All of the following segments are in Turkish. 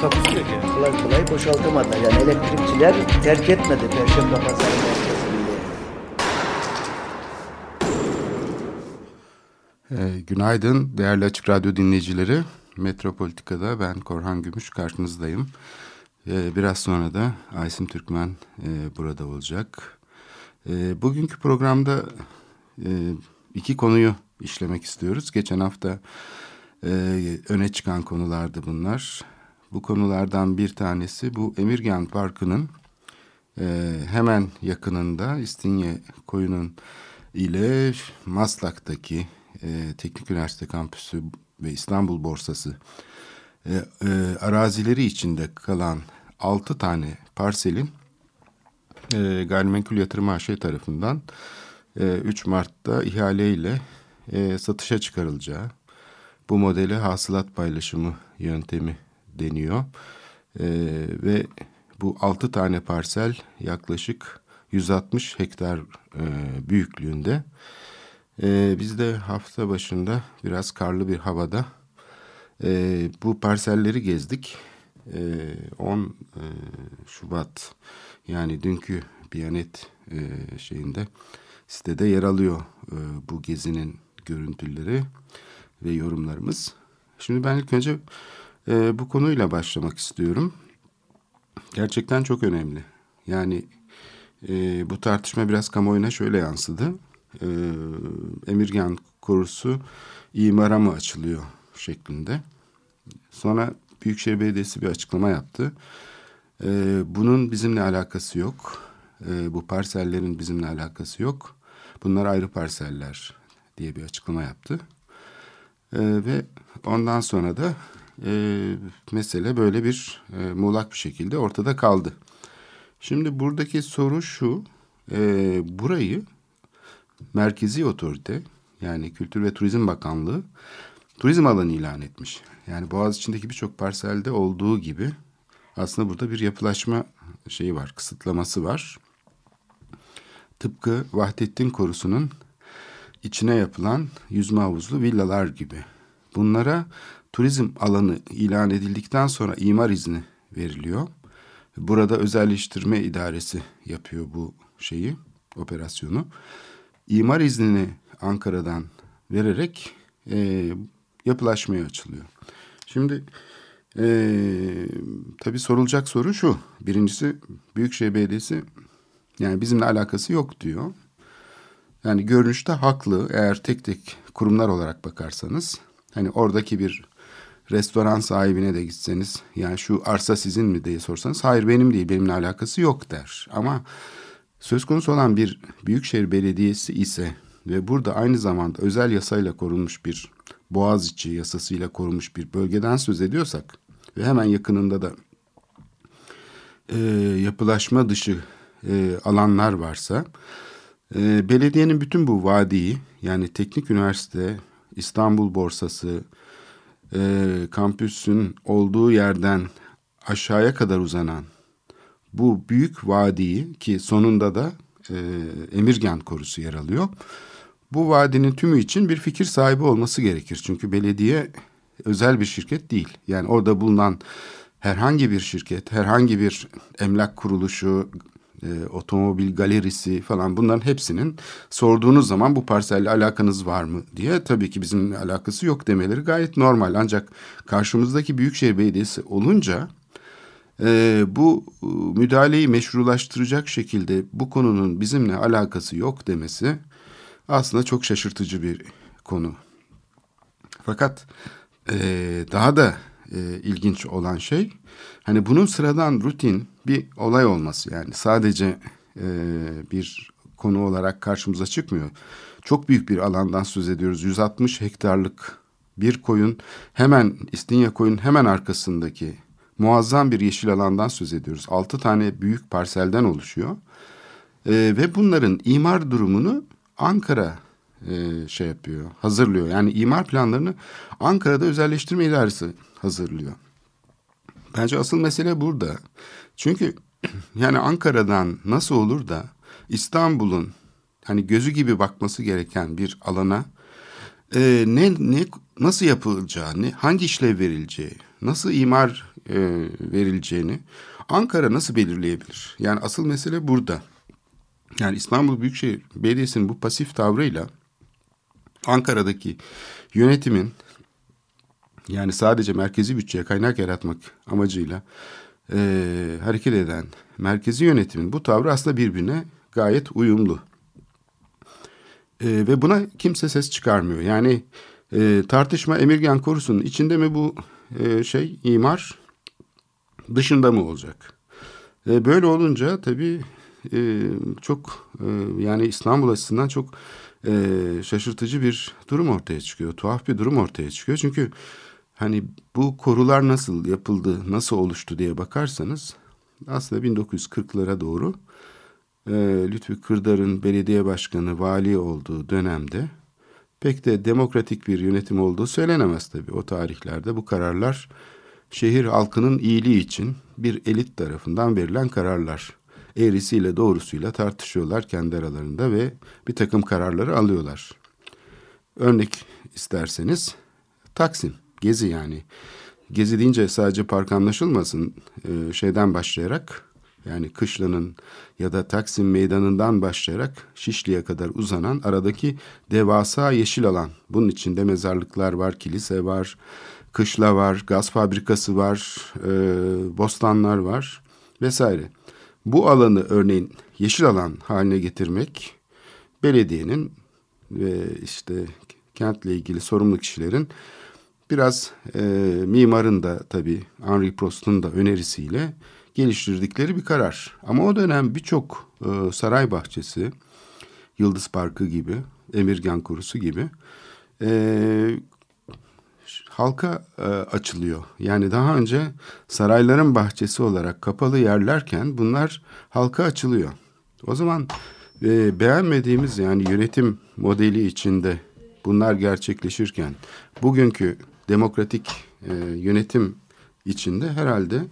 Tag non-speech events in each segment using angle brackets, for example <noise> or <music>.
Takusu yok yani. kolay kolay boşaltamadılar. Yani elektrikçiler terk etmedi Perşembe Pazarı merkezini. Ee, günaydın değerli Açık Radyo dinleyicileri. Metropolitika'da ben Korhan Gümüş karşınızdayım. Ee, biraz sonra da Aysim Türkmen e, burada olacak. E, bugünkü programda e, iki konuyu işlemek istiyoruz. Geçen hafta e, öne çıkan konulardı bunlar. Bu konulardan bir tanesi bu Emirgan Parkı'nın e, hemen yakınında İstinye Koyu'nun ile Maslak'taki e, Teknik Üniversite Kampüsü ve İstanbul Borsası e, e, arazileri içinde kalan altı tane parselin e, Gayrimenkul Yatırım AŞ tarafından e, 3 Mart'ta ihaleyle e, satışa çıkarılacağı bu modeli hasılat paylaşımı yöntemi deniyor. E, ve bu altı tane parsel yaklaşık 160 hektar e, büyüklüğünde. E, biz de hafta başında biraz karlı bir havada e, bu parselleri gezdik. E, 10 e, Şubat yani dünkü Biyanet e, şeyinde sitede yer alıyor e, bu gezinin görüntüleri ve yorumlarımız. Şimdi ben ilk önce e, bu konuyla başlamak istiyorum. Gerçekten çok önemli. Yani e, bu tartışma biraz kamuoyuna şöyle yansıdı. E, Emirgan korusu imara mı açılıyor şeklinde. Sonra Büyükşehir Belediyesi bir açıklama yaptı. E, bunun bizimle alakası yok. E, bu parsellerin bizimle alakası yok. Bunlar ayrı parseller diye bir açıklama yaptı. E, ve ondan sonra da e, mesele böyle bir e, muğlak bir şekilde ortada kaldı. Şimdi buradaki soru şu, e, burayı merkezi otorite yani Kültür ve Turizm Bakanlığı turizm alanı ilan etmiş. Yani Boğaziçi'ndeki birçok parselde olduğu gibi aslında burada bir yapılaşma şeyi var, kısıtlaması var. Tıpkı Vahdettin Korusu'nun içine yapılan yüzme havuzlu villalar gibi. Bunlara turizm alanı ilan edildikten sonra imar izni veriliyor. Burada özelleştirme idaresi yapıyor bu şeyi, operasyonu. İmar iznini Ankara'dan vererek e, yapılaşmaya açılıyor. Şimdi e, tabii sorulacak soru şu. Birincisi Büyükşehir Belediyesi yani bizimle alakası yok diyor. Yani görünüşte haklı eğer tek tek kurumlar olarak bakarsanız. Hani oradaki bir restoran sahibine de gitseniz yani şu arsa sizin mi diye sorsanız hayır benim değil benimle alakası yok der. Ama söz konusu olan bir büyükşehir belediyesi ise ve burada aynı zamanda özel yasayla korunmuş bir Boğaziçi yasasıyla korunmuş bir bölgeden söz ediyorsak ve hemen yakınında da e, yapılaşma dışı e, alanlar varsa e, belediyenin bütün bu vadiyi yani teknik üniversite, İstanbul borsası, e, kampüsün olduğu yerden aşağıya kadar uzanan bu büyük vadiyi ki sonunda da e, Emirgan korusu yer alıyor. Bu vadinin tümü için bir fikir sahibi olması gerekir. Çünkü belediye özel bir şirket değil. Yani orada bulunan herhangi bir şirket, herhangi bir emlak kuruluşu, e, otomobil galerisi falan bunların hepsinin sorduğunuz zaman bu parselle alakanız var mı diye tabii ki bizimle alakası yok demeleri gayet normal. Ancak karşımızdaki Büyükşehir Belediyesi olunca e, bu e, müdahaleyi meşrulaştıracak şekilde bu konunun bizimle alakası yok demesi aslında çok şaşırtıcı bir konu. Fakat e, daha da e, ilginç olan şey hani bunun sıradan rutin bir olay olması yani sadece e, bir konu olarak karşımıza çıkmıyor. Çok büyük bir alandan söz ediyoruz. 160 hektarlık bir koyun hemen İstinye koyun hemen arkasındaki muazzam bir yeşil alandan söz ediyoruz. Altı tane büyük parselden oluşuyor. E, ve bunların imar durumunu Ankara e, şey yapıyor, hazırlıyor. Yani imar planlarını Ankara'da özelleştirme idaresi hazırlıyor. Bence asıl mesele burada. Çünkü <clears throat> yani Ankara'dan nasıl olur da İstanbul'un hani gözü gibi bakması gereken bir alana e, ne ne nasıl yapılacağı, ne, hangi işlev verileceği, nasıl imar e, verileceğini Ankara nasıl belirleyebilir? Yani asıl mesele burada. Yani İstanbul Büyükşehir Belediyesi'nin bu pasif tavrıyla Ankara'daki yönetimin yani sadece merkezi bütçeye kaynak yaratmak amacıyla e, hareket eden merkezi yönetimin bu tavrı aslında birbirine gayet uyumlu. E, ve buna kimse ses çıkarmıyor. Yani e, tartışma Emirgan Korusu'nun içinde mi bu e, şey imar dışında mı olacak? E, böyle olunca tabii e, çok e, yani İstanbul açısından çok e, şaşırtıcı bir durum ortaya çıkıyor. Tuhaf bir durum ortaya çıkıyor. Çünkü hani bu korular nasıl yapıldı, nasıl oluştu diye bakarsanız aslında 1940'lara doğru e, Lütfü Kırdar'ın belediye başkanı, vali olduğu dönemde pek de demokratik bir yönetim olduğu söylenemez tabii. O tarihlerde bu kararlar şehir halkının iyiliği için bir elit tarafından verilen kararlar. Eğrisiyle doğrusuyla tartışıyorlar kendi aralarında ve bir takım kararları alıyorlar. Örnek isterseniz Taksim, Gezi yani. Gezi deyince sadece park anlaşılmasın ee, şeyden başlayarak yani Kışla'nın ya da Taksim Meydanı'ndan başlayarak Şişli'ye kadar uzanan aradaki devasa yeşil alan. Bunun içinde mezarlıklar var, kilise var, kışla var, gaz fabrikası var, e, bostanlar var vesaire. Bu alanı örneğin yeşil alan haline getirmek belediyenin ve işte kentle ilgili sorumlu kişilerin biraz e, mimarın da tabii Henri Prost'un da önerisiyle geliştirdikleri bir karar. Ama o dönem birçok e, saray bahçesi, Yıldız Parkı gibi, Emirgan Kurusu gibi e, halka e, açılıyor. Yani daha önce sarayların bahçesi olarak kapalı yerlerken bunlar halka açılıyor. O zaman e, beğenmediğimiz yani yönetim modeli içinde bunlar gerçekleşirken bugünkü demokratik e, yönetim içinde herhalde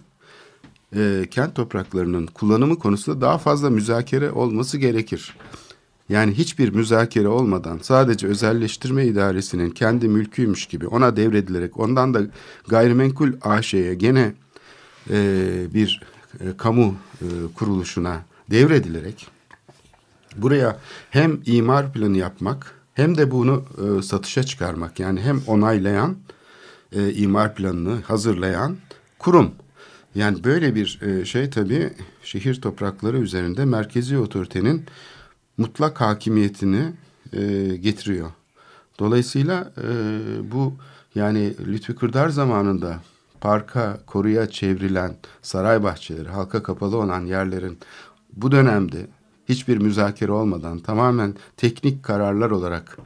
e, kent topraklarının kullanımı konusunda daha fazla müzakere olması gerekir. Yani hiçbir müzakere olmadan sadece özelleştirme idaresinin kendi mülküymüş gibi ona devredilerek ondan da gayrimenkul AŞ'ye gene e, bir e, kamu e, kuruluşuna devredilerek buraya hem imar planı yapmak hem de bunu e, satışa çıkarmak yani hem onaylayan e, imar planını hazırlayan kurum. Yani böyle bir e, şey tabii şehir toprakları üzerinde merkezi otoritenin mutlak hakimiyetini e, getiriyor. Dolayısıyla e, bu yani Lütfi Kırdar zamanında parka, koruya çevrilen saray bahçeleri, halka kapalı olan yerlerin bu dönemde hiçbir müzakere olmadan tamamen teknik kararlar olarak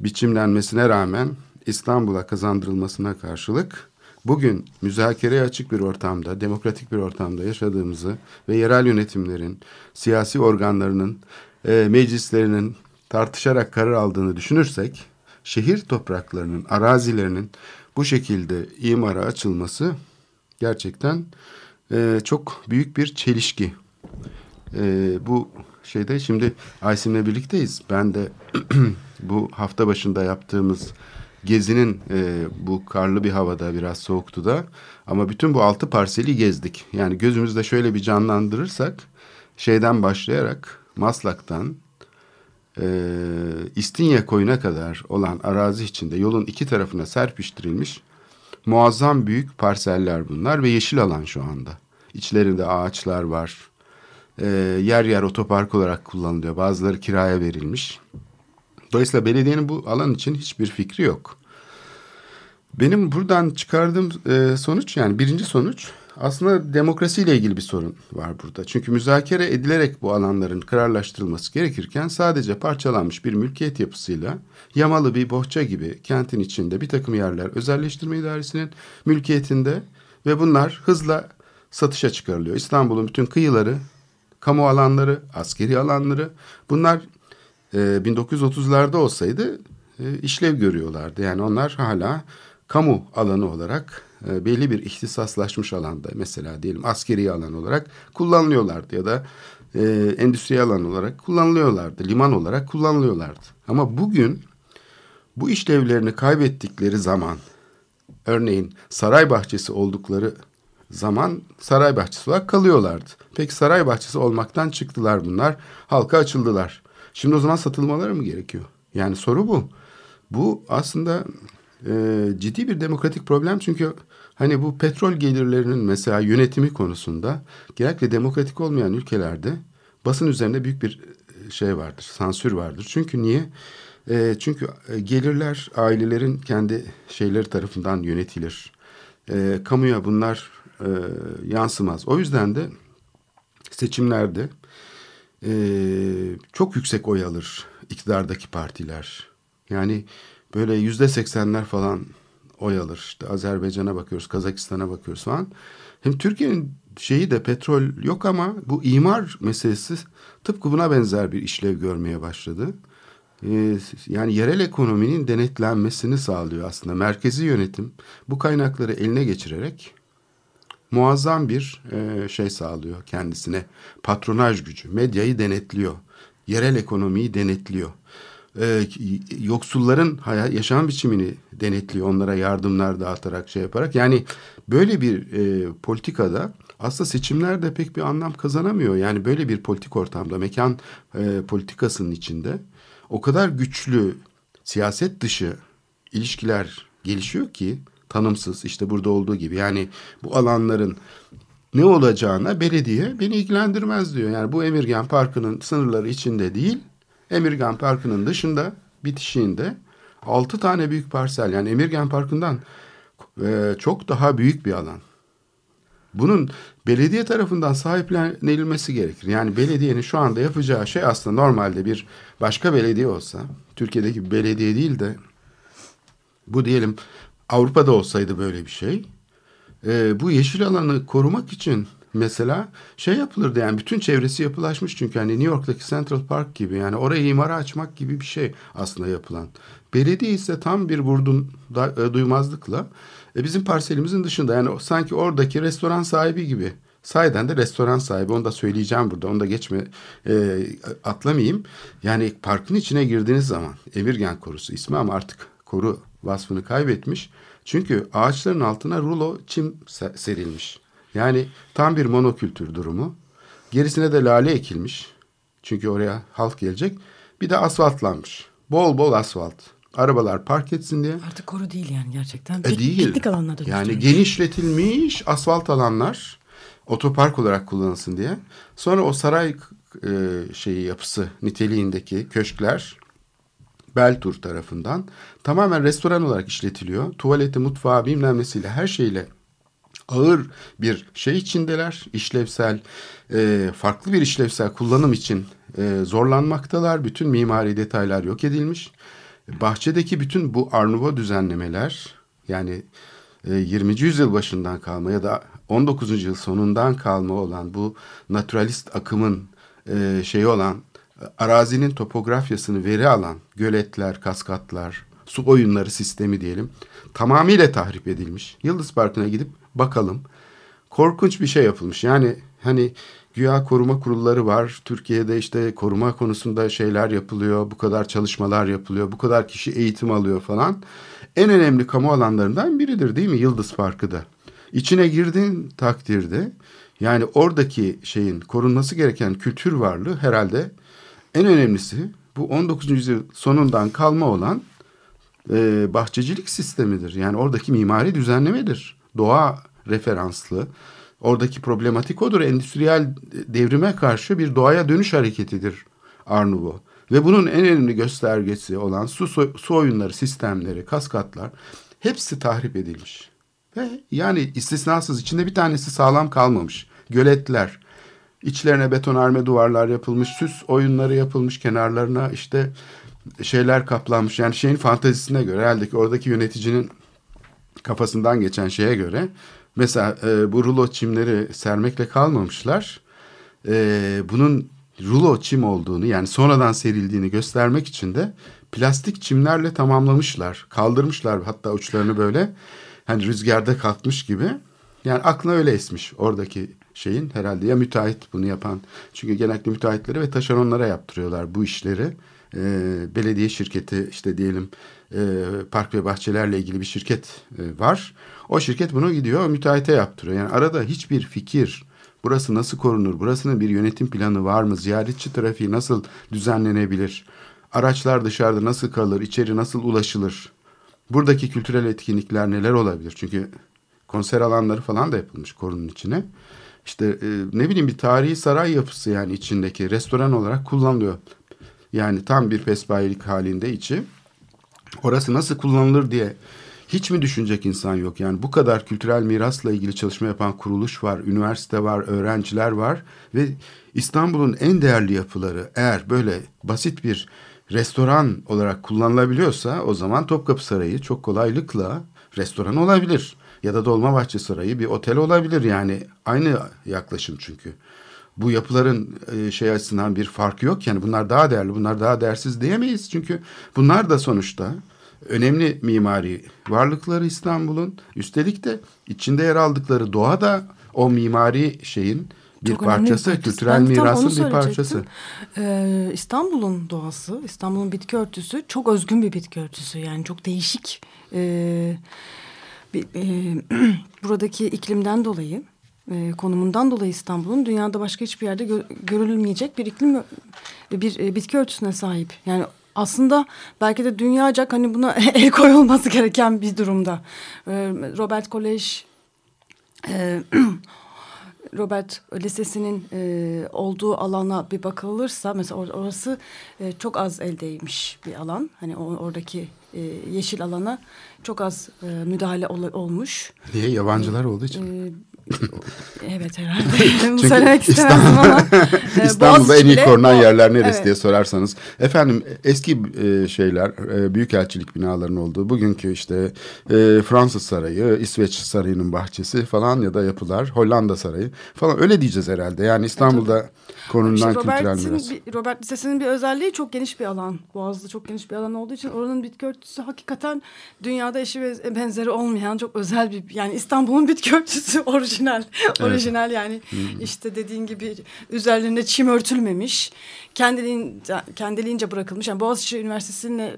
biçimlenmesine rağmen İstanbul'a kazandırılmasına karşılık bugün müzakereye açık bir ortamda, demokratik bir ortamda yaşadığımızı ve yerel yönetimlerin, siyasi organlarının e, meclislerinin tartışarak karar aldığını düşünürsek şehir topraklarının, arazilerinin bu şekilde imara açılması gerçekten e, çok büyük bir çelişki. E, bu şeyde şimdi Aysim'le birlikteyiz. Ben de <clears throat> bu hafta başında yaptığımız gezinin e, bu karlı bir havada biraz soğuktu da ama bütün bu altı parseli gezdik. Yani gözümüzde şöyle bir canlandırırsak şeyden başlayarak Maslak'tan e, İstinye koyuna kadar olan arazi içinde yolun iki tarafına serpiştirilmiş muazzam büyük parseller bunlar ve yeşil alan şu anda. İçlerinde ağaçlar var. E, yer yer otopark olarak kullanılıyor. Bazıları kiraya verilmiş. Dolayısıyla belediyenin bu alan için hiçbir fikri yok. Benim buradan çıkardığım e, sonuç yani birinci sonuç aslında demokrasiyle ilgili bir sorun var burada. Çünkü müzakere edilerek bu alanların kararlaştırılması gerekirken sadece parçalanmış bir mülkiyet yapısıyla yamalı bir bohça gibi kentin içinde bir takım yerler özelleştirme idaresinin mülkiyetinde ve bunlar hızla satışa çıkarılıyor. İstanbul'un bütün kıyıları, kamu alanları, askeri alanları bunlar e, 1930'larda olsaydı e, işlev görüyorlardı. Yani onlar hala kamu alanı olarak e, belli bir ihtisaslaşmış alanda mesela diyelim askeri alan olarak kullanılıyorlardı ya da e, endüstriyel alan olarak kullanılıyorlardı. Liman olarak kullanılıyorlardı. Ama bugün bu işlevlerini kaybettikleri zaman örneğin saray bahçesi oldukları zaman saray bahçesi olarak kalıyorlardı. Peki saray bahçesi olmaktan çıktılar bunlar. Halka açıldılar. Şimdi o zaman satılmaları mı gerekiyor? Yani soru bu. Bu aslında e, ciddi bir demokratik problem çünkü hani bu petrol gelirlerinin mesela yönetimi konusunda genellikle demokratik olmayan ülkelerde basın üzerinde büyük bir e, şey vardır, sansür vardır. Çünkü niye? E, çünkü e, gelirler ailelerin kendi şeyleri tarafından yönetilir. E, kamuya bunlar e, yansımaz. O yüzden de seçimlerde e, çok yüksek oy alır iktidardaki partiler. Yani böyle yüzde seksenler falan oy alır. İşte Azerbaycan'a bakıyoruz, Kazakistan'a bakıyoruz falan. Hem Türkiye'nin şeyi de petrol yok ama bu imar meselesi tıpkı buna benzer bir işlev görmeye başladı. Ee, yani yerel ekonominin denetlenmesini sağlıyor aslında. Merkezi yönetim bu kaynakları eline geçirerek muazzam bir e, şey sağlıyor kendisine. Patronaj gücü, medyayı denetliyor, yerel ekonomiyi denetliyor e, yoksulların hayat, yaşam biçimini denetliyor onlara yardımlar dağıtarak şey yaparak. Yani böyle bir e, politikada aslında seçimlerde pek bir anlam kazanamıyor. Yani böyle bir politik ortamda mekan e, politikasının içinde o kadar güçlü siyaset dışı ilişkiler gelişiyor ki tanımsız işte burada olduğu gibi. Yani bu alanların ne olacağına belediye beni ilgilendirmez diyor. Yani bu Emirgan Parkı'nın sınırları içinde değil Emirgan Parkı'nın dışında bitişiğinde altı tane büyük parsel yani Emirgan Parkı'ndan e, çok daha büyük bir alan. Bunun belediye tarafından sahiplenilmesi gerekir. Yani belediyenin şu anda yapacağı şey aslında normalde bir başka belediye olsa, Türkiye'deki bir belediye değil de bu diyelim Avrupa'da olsaydı böyle bir şey. E, bu yeşil alanı korumak için mesela şey yapılırdı yani bütün çevresi yapılaşmış çünkü hani New York'taki Central Park gibi yani orayı imara açmak gibi bir şey aslında yapılan. Belediye ise tam bir vurdum da, e, duymazlıkla e, bizim parselimizin dışında yani sanki oradaki restoran sahibi gibi. Sahiden de restoran sahibi onu da söyleyeceğim burada onu da geçme e, atlamayayım. Yani parkın içine girdiğiniz zaman Emirgen Korusu ismi ama artık koru vasfını kaybetmiş. Çünkü ağaçların altına rulo çim serilmiş. Yani tam bir monokültür durumu. Gerisine de lale ekilmiş. Çünkü oraya halk gelecek. Bir de asfaltlanmış. Bol bol asfalt. Arabalar park etsin diye. Artık koru değil yani gerçekten. E değil. Piknik alanlarda Yani genişletilmiş asfalt alanlar otopark olarak kullanılsın diye. Sonra o saray e, şeyi yapısı niteliğindeki köşkler Beltur tarafından tamamen restoran olarak işletiliyor. Tuvaleti, mutfağı bilmem nesiyle her şeyle ağır bir şey içindeler. İşlevsel, e, farklı bir işlevsel kullanım için e, zorlanmaktalar. Bütün mimari detaylar yok edilmiş. Bahçedeki bütün bu Arnuvo düzenlemeler yani e, 20. yüzyıl başından kalma ya da 19. yüzyıl sonundan kalma olan bu naturalist akımın e, şeyi olan arazinin topografyasını veri alan göletler, kaskatlar, su oyunları sistemi diyelim tamamıyla tahrip edilmiş. Yıldız Parkı'na gidip bakalım. Korkunç bir şey yapılmış. Yani hani güya koruma kurulları var. Türkiye'de işte koruma konusunda şeyler yapılıyor. Bu kadar çalışmalar yapılıyor. Bu kadar kişi eğitim alıyor falan. En önemli kamu alanlarından biridir değil mi Yıldız Parkı da? İçine girdiğin takdirde yani oradaki şeyin korunması gereken kültür varlığı herhalde en önemlisi bu 19. yüzyıl sonundan kalma olan e, bahçecilik sistemidir. Yani oradaki mimari düzenlemedir. Doğa referanslı. Oradaki problematik odur. Endüstriyel devrime karşı bir doğaya dönüş hareketidir Arnuvo. Ve bunun en önemli göstergesi olan su, su oyunları sistemleri, kaskatlar hepsi tahrip edilmiş. Ve yani istisnasız içinde bir tanesi sağlam kalmamış. Göletler, içlerine betonarme duvarlar yapılmış, süs oyunları yapılmış, kenarlarına işte şeyler kaplanmış. Yani şeyin fantazisine göre herhalde ki oradaki yöneticinin kafasından geçen şeye göre Mesela e, bu rulo çimleri sermekle kalmamışlar. E, bunun rulo çim olduğunu yani sonradan serildiğini göstermek için de plastik çimlerle tamamlamışlar. Kaldırmışlar hatta uçlarını böyle hani rüzgarda kalkmış gibi. Yani aklına öyle esmiş oradaki şeyin herhalde ya müteahhit bunu yapan. Çünkü genellikle müteahhitlere ve taşeronlara yaptırıyorlar bu işleri. E, belediye şirketi işte diyelim e, park ve bahçelerle ilgili bir şirket e, var. O şirket bunu gidiyor müteahhite yaptırıyor. Yani arada hiçbir fikir, burası nasıl korunur, burasının bir yönetim planı var mı, ziyaretçi trafiği nasıl düzenlenebilir, araçlar dışarıda nasıl kalır, içeri nasıl ulaşılır, buradaki kültürel etkinlikler neler olabilir? Çünkü konser alanları falan da yapılmış korunun içine. İşte e, ne bileyim bir tarihi saray yapısı yani içindeki restoran olarak kullanılıyor. Yani tam bir pespayelik halinde içi. Orası nasıl kullanılır diye hiç mi düşünecek insan yok? Yani bu kadar kültürel mirasla ilgili çalışma yapan kuruluş var, üniversite var, öğrenciler var ve İstanbul'un en değerli yapıları eğer böyle basit bir restoran olarak kullanılabiliyorsa o zaman Topkapı Sarayı çok kolaylıkla restoran olabilir. Ya da Dolmabahçe Sarayı bir otel olabilir yani aynı yaklaşım çünkü. Bu yapıların e, şey açısından bir farkı yok yani bunlar daha değerli bunlar daha değersiz diyemeyiz. Çünkü bunlar da sonuçta önemli mimari varlıkları İstanbul'un. Üstelik de içinde yer aldıkları doğa da o mimari şeyin bir Çok parçası, bir kültürel mirasın bir parçası. Ee, İstanbul'un doğası, İstanbul'un bitki örtüsü çok özgün bir bitki örtüsü. Yani çok değişik. Ee, bir, e, <clears throat> buradaki iklimden dolayı, e, konumundan dolayı İstanbul'un dünyada başka hiçbir yerde gö- görülmeyecek bir iklim, bir e, bitki örtüsüne sahip. Yani aslında belki de dünyacak hani buna <laughs> el koyulması gereken bir durumda. Ee, Robert Kolej e, <clears throat> Robert Lisesi'nin e, olduğu alana bir bakılırsa mesela or- orası e, çok az eldeymiş bir alan. Hani o, oradaki e, yeşil alana çok az e, müdahale ol- olmuş. Niye? Yabancılar olduğu için. E, evet herhalde. <laughs> Bunu söylemek istemezdim ama. e, İstanbul'da en iyi korunan o- yerler neresi evet. diye sorarsanız. Efendim eski e, şeyler, e, büyükelçilik binalarının olduğu, bugünkü işte e, Fransız Sarayı, İsveç Sarayı'nın bahçesi falan ya da yapılar, Hollanda Sarayı falan öyle diyeceğiz herhalde. Yani İstanbul'da korunan İşte kültürel miras. Robert Lisesi'nin bir özelliği çok geniş bir alan. Boğaz'da çok geniş bir alan olduğu için oranın bitki örtüsü hakikaten dünyada eşi benzeri olmayan çok özel bir yani İstanbul'un bitki örtüsü <laughs> orijinal. Orijinal yani işte dediğin gibi üzerlerine çim örtülmemiş. Kendiliğince, kendiliğince bırakılmış. Yani Boğaziçi Üniversitesi'ne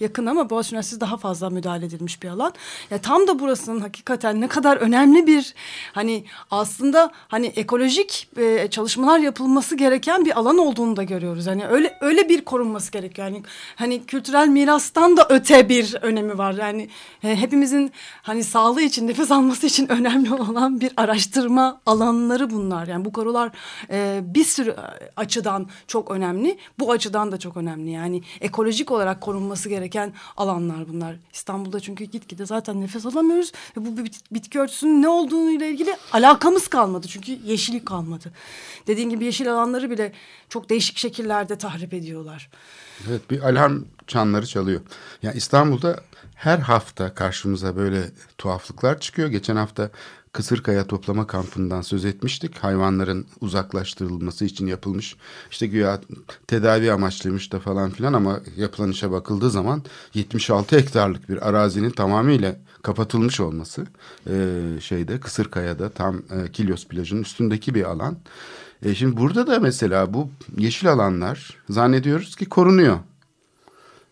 yakın ama Boğaziçi Üniversitesi daha fazla müdahale edilmiş bir alan. Ya tam da burasının hakikaten ne kadar önemli bir hani aslında hani ekolojik e, çalışmalar yapılması gereken bir alan olduğunu da görüyoruz. Hani öyle öyle bir korunması gerekiyor. Yani hani kültürel mirastan da öte bir önemi var. Yani e, hepimizin hani sağlığı için nefes alması için <laughs> önemli olan bir araştırma alanları bunlar. Yani bu konular e, bir sürü açıdan çok önemli. Bu açıdan da çok önemli. Yani ekolojik olarak korunması gereken alanlar bunlar. İstanbul'da çünkü gitgide zaten nefes alamıyoruz ve bu bit- bitki örtüsünün ne olduğuyla ilgili alakamız kalmadı. Çünkü yeşillik kalmadı. Dediğin gibi yeşil alanları bile çok değişik şekillerde tahrip ediyorlar. Evet bir alarm çanları çalıyor. Yani İstanbul'da her hafta karşımıza böyle tuhaflıklar çıkıyor. Geçen hafta Kısırkaya toplama kampından söz etmiştik. Hayvanların uzaklaştırılması için yapılmış. İşte güya tedavi amaçlıymış da falan filan ama yapılan işe bakıldığı zaman 76 hektarlık bir arazinin tamamıyla kapatılmış olması e, şeyde Kısırkaya'da tam e, Kilyos plajının üstündeki bir alan. E, şimdi burada da mesela bu yeşil alanlar zannediyoruz ki korunuyor.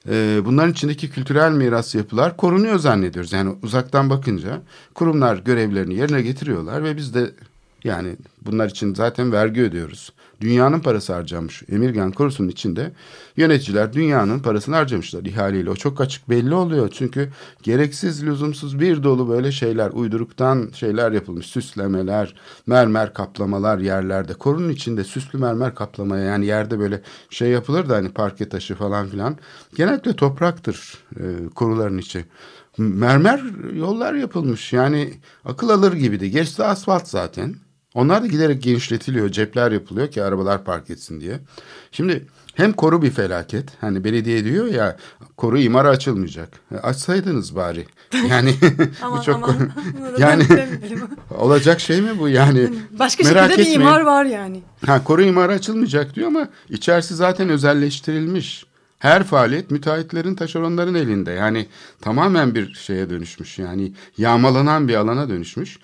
E, bunların içindeki kültürel miras yapılar korunuyor zannediyoruz. Yani uzaktan bakınca kurumlar görevlerini yerine getiriyorlar ve biz de yani bunlar için zaten vergi ödüyoruz. Dünyanın parası harcamış. Emirgan Korusu'nun içinde yöneticiler dünyanın parasını harcamışlar ihaleyle. O çok açık belli oluyor. Çünkü gereksiz, lüzumsuz bir dolu böyle şeyler, uyduruktan şeyler yapılmış. Süslemeler, mermer kaplamalar yerlerde. Korunun içinde süslü mermer kaplamaya yani yerde böyle şey yapılır da hani parke taşı falan filan. Genellikle topraktır e, koruların içi. Mermer yollar yapılmış. Yani akıl alır gibiydi. Gerisi asfalt zaten. Onlar da giderek genişletiliyor, cepler yapılıyor ki arabalar park etsin diye. Şimdi hem koru bir felaket. Hani belediye diyor ya koru imara açılmayacak. E, açsaydınız bari. <laughs> Yani <laughs> bu çok aman. <laughs> Yani olacak şey mi bu yani? Başka Merak şekilde bir etmeyin. imar var yani. Ha, koru imarı açılmayacak diyor ama içerisi zaten özelleştirilmiş. Her faaliyet müteahhitlerin, taşeronların elinde. Yani tamamen bir şeye dönüşmüş. Yani yağmalanan bir alana dönüşmüş.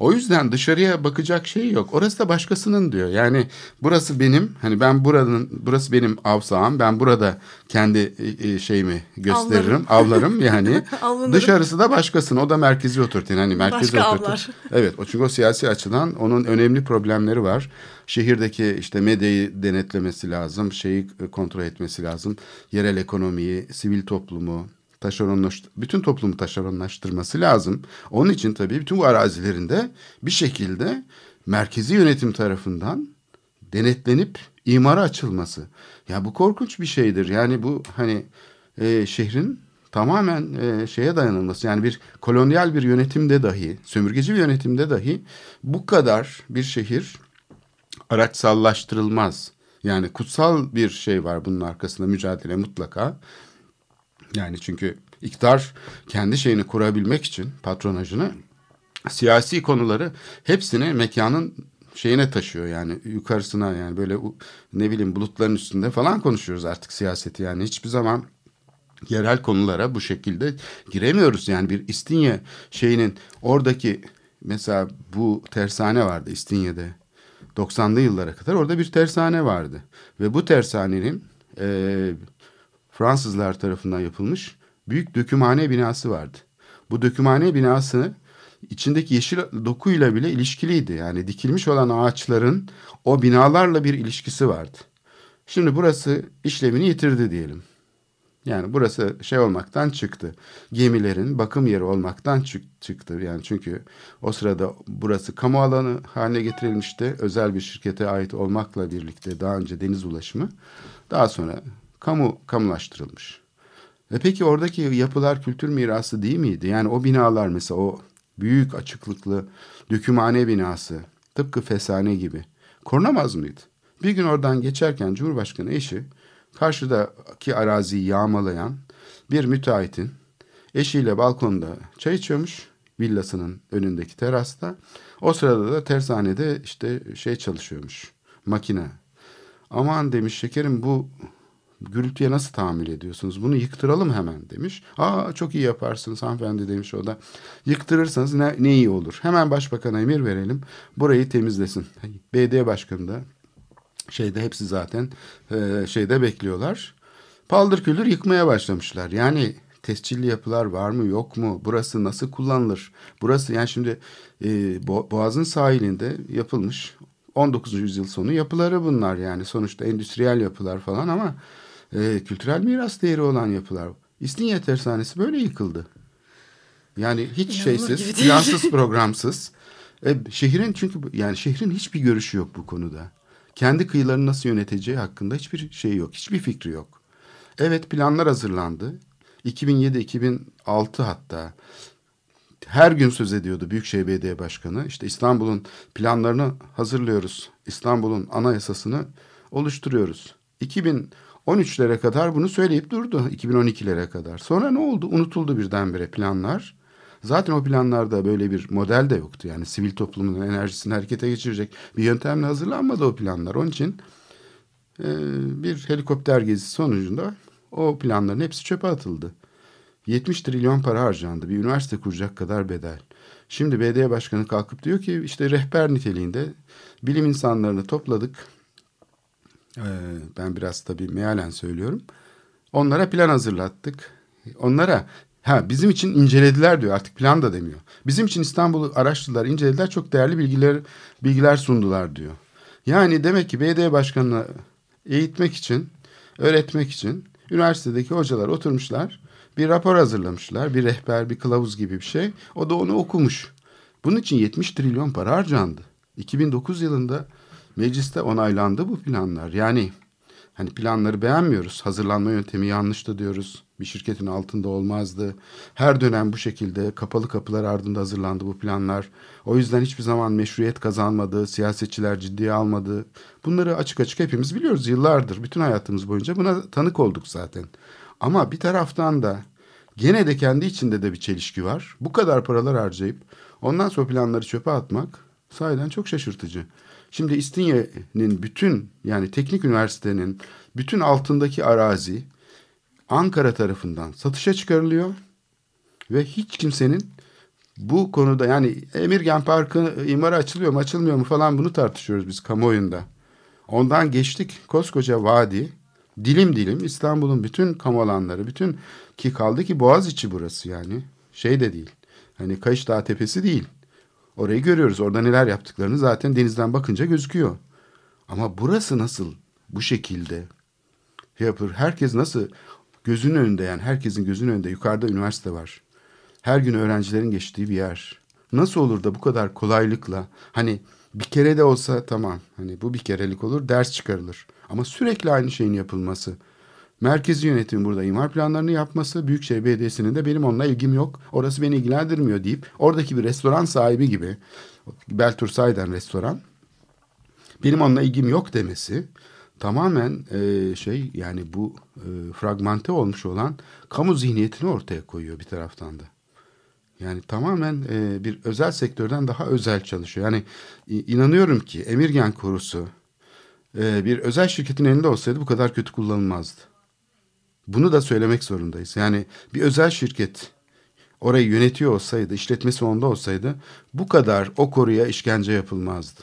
O yüzden dışarıya bakacak şey yok. Orası da başkasının diyor. Yani burası benim. Hani ben buranın burası benim av saham. Ben burada kendi e, e, şeyimi gösteririm, avlarım yani. <laughs> Avlanırım. Dışarısı da başkasının. O da merkezi otorite. Hani merkezi Başka avlar. Evet o çünkü o siyasi açıdan onun önemli problemleri var. Şehirdeki işte medyayı denetlemesi lazım, şeyi kontrol etmesi lazım. Yerel ekonomiyi, sivil toplumu, taşeronlaş, bütün toplumu taşeronlaştırması lazım. Onun için tabii bütün bu arazilerinde bir şekilde merkezi yönetim tarafından denetlenip imara açılması. Ya bu korkunç bir şeydir. Yani bu hani e, şehrin tamamen e, şeye dayanılması. Yani bir kolonyal bir yönetimde dahi, sömürgeci bir yönetimde dahi bu kadar bir şehir araçsallaştırılmaz. Yani kutsal bir şey var bunun arkasında mücadele mutlaka. Yani çünkü iktidar kendi şeyini kurabilmek için patronajını siyasi konuları hepsini mekanın şeyine taşıyor. Yani yukarısına yani böyle ne bileyim bulutların üstünde falan konuşuyoruz artık siyaseti. Yani hiçbir zaman yerel konulara bu şekilde giremiyoruz. Yani bir İstinye şeyinin oradaki mesela bu tersane vardı İstinye'de. 90'lı yıllara kadar orada bir tersane vardı. Ve bu tersanenin eee Fransızlar tarafından yapılmış büyük dökümhane binası vardı. Bu dökümhane binası içindeki yeşil dokuyla bile ilişkiliydi. Yani dikilmiş olan ağaçların o binalarla bir ilişkisi vardı. Şimdi burası işlevini yitirdi diyelim. Yani burası şey olmaktan çıktı. Gemilerin bakım yeri olmaktan çık- çıktı. Yani çünkü o sırada burası kamu alanı haline getirilmişti. Özel bir şirkete ait olmakla birlikte daha önce deniz ulaşımı. Daha sonra kamu kamulaştırılmış. E peki oradaki yapılar kültür mirası değil miydi? Yani o binalar mesela o büyük açıklıklı dökümhane binası tıpkı fesane gibi korunamaz mıydı? Bir gün oradan geçerken Cumhurbaşkanı eşi karşıdaki araziyi yağmalayan bir müteahhitin eşiyle balkonda çay içiyormuş villasının önündeki terasta. O sırada da tersanede işte şey çalışıyormuş makine. Aman demiş şekerim bu gürültüye nasıl tahammül ediyorsunuz? Bunu yıktıralım hemen demiş. Aa çok iyi yaparsınız hanımefendi demiş o da. Yıktırırsanız ne, ne iyi olur. Hemen başbakana emir verelim. Burayı temizlesin. <laughs> BD başkanı da şeyde hepsi zaten e, şeyde bekliyorlar. Paldır küldür yıkmaya başlamışlar. Yani tescilli yapılar var mı yok mu? Burası nasıl kullanılır? Burası yani şimdi e, Bo- Boğaz'ın sahilinde yapılmış 19. yüzyıl sonu yapıları bunlar yani sonuçta endüstriyel yapılar falan ama e, kültürel miras değeri olan yapılar. İstinye Tersanesi böyle yıkıldı. Yani hiç İnanılır şeysiz, plansız, programsız. E, şehrin çünkü yani şehrin hiçbir görüşü yok bu konuda. Kendi kıyılarını nasıl yöneteceği hakkında hiçbir şey yok, hiçbir fikri yok. Evet planlar hazırlandı. 2007-2006 hatta her gün söz ediyordu Büyükşehir Belediye Başkanı. İşte İstanbul'un planlarını hazırlıyoruz. İstanbul'un anayasasını oluşturuyoruz. 2013'lere kadar bunu söyleyip durdu. 2012'lere kadar. Sonra ne oldu? Unutuldu birdenbire planlar. Zaten o planlarda böyle bir model de yoktu. Yani sivil toplumun enerjisini harekete geçirecek bir yöntemle hazırlanmadı o planlar. Onun için e, bir helikopter gezisi sonucunda o planların hepsi çöpe atıldı. 70 trilyon para harcandı. Bir üniversite kuracak kadar bedel. Şimdi BD Başkanı kalkıp diyor ki işte rehber niteliğinde bilim insanlarını topladık. Ee, ben biraz tabii mealen söylüyorum. Onlara plan hazırlattık. Onlara ha bizim için incelediler diyor artık plan da demiyor. Bizim için İstanbul'u araştırdılar, incelediler. Çok değerli bilgiler bilgiler sundular diyor. Yani demek ki BD Başkanı'nı eğitmek için, öğretmek için üniversitedeki hocalar oturmuşlar. Bir rapor hazırlamışlar. Bir rehber, bir kılavuz gibi bir şey. O da onu okumuş. Bunun için 70 trilyon para harcandı. 2009 yılında mecliste onaylandı bu planlar. Yani Hani planları beğenmiyoruz. Hazırlanma yöntemi yanlıştı diyoruz. Bir şirketin altında olmazdı. Her dönem bu şekilde kapalı kapılar ardında hazırlandı bu planlar. O yüzden hiçbir zaman meşruiyet kazanmadı. Siyasetçiler ciddiye almadı. Bunları açık açık hepimiz biliyoruz yıllardır. Bütün hayatımız boyunca buna tanık olduk zaten. Ama bir taraftan da gene de kendi içinde de bir çelişki var. Bu kadar paralar harcayıp ondan sonra planları çöpe atmak sahiden çok şaşırtıcı. Şimdi İstinye'nin bütün yani teknik üniversitenin bütün altındaki arazi Ankara tarafından satışa çıkarılıyor ve hiç kimsenin bu konuda yani Emirgan Parkı imara açılıyor mu açılmıyor mu falan bunu tartışıyoruz biz kamuoyunda. Ondan geçtik koskoca vadi dilim dilim İstanbul'un bütün kamu alanları bütün ki kaldı ki Boğaziçi burası yani şey de değil. Hani Kayış Dağı Tepesi değil. Orayı görüyoruz. Orada neler yaptıklarını zaten denizden bakınca gözüküyor. Ama burası nasıl bu şekilde yapır? Herkes nasıl gözünün önünde yani herkesin gözünün önünde yukarıda üniversite var. Her gün öğrencilerin geçtiği bir yer. Nasıl olur da bu kadar kolaylıkla hani bir kere de olsa tamam hani bu bir kerelik olur ders çıkarılır. Ama sürekli aynı şeyin yapılması. Merkezi yönetim burada imar planlarını yapması, Büyükşehir Belediyesi'nin de benim onunla ilgim yok, orası beni ilgilendirmiyor deyip oradaki bir restoran sahibi gibi, Beltur Sayden restoran, benim onunla ilgim yok demesi tamamen e, şey yani bu e, fragmente olmuş olan kamu zihniyetini ortaya koyuyor bir taraftan da. Yani tamamen e, bir özel sektörden daha özel çalışıyor. Yani inanıyorum ki Emirgen Korusu e, bir özel şirketin elinde olsaydı bu kadar kötü kullanılmazdı. Bunu da söylemek zorundayız. Yani bir özel şirket orayı yönetiyor olsaydı, işletmesi onda olsaydı bu kadar o koruya işkence yapılmazdı.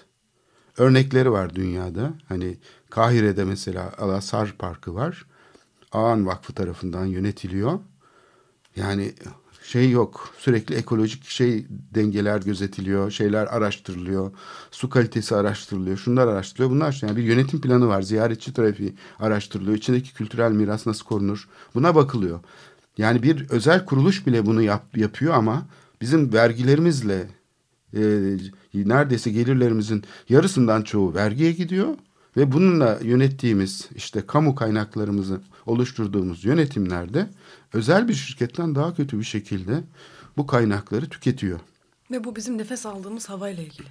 Örnekleri var dünyada. Hani Kahire'de mesela Al-Azhar Parkı var. Ağan Vakfı tarafından yönetiliyor. Yani şey yok. Sürekli ekolojik şey dengeler gözetiliyor, şeyler araştırılıyor, su kalitesi araştırılıyor, şunlar araştırılıyor. Bunlar yani bir yönetim planı var. Ziyaretçi trafiği araştırılıyor. İçindeki kültürel miras nasıl korunur? Buna bakılıyor. Yani bir özel kuruluş bile bunu yap, yapıyor ama bizim vergilerimizle e, neredeyse gelirlerimizin yarısından çoğu vergiye gidiyor ve bununla yönettiğimiz işte kamu kaynaklarımızı oluşturduğumuz yönetimlerde özel bir şirketten daha kötü bir şekilde bu kaynakları tüketiyor. Ve bu bizim nefes aldığımız havayla ilgili.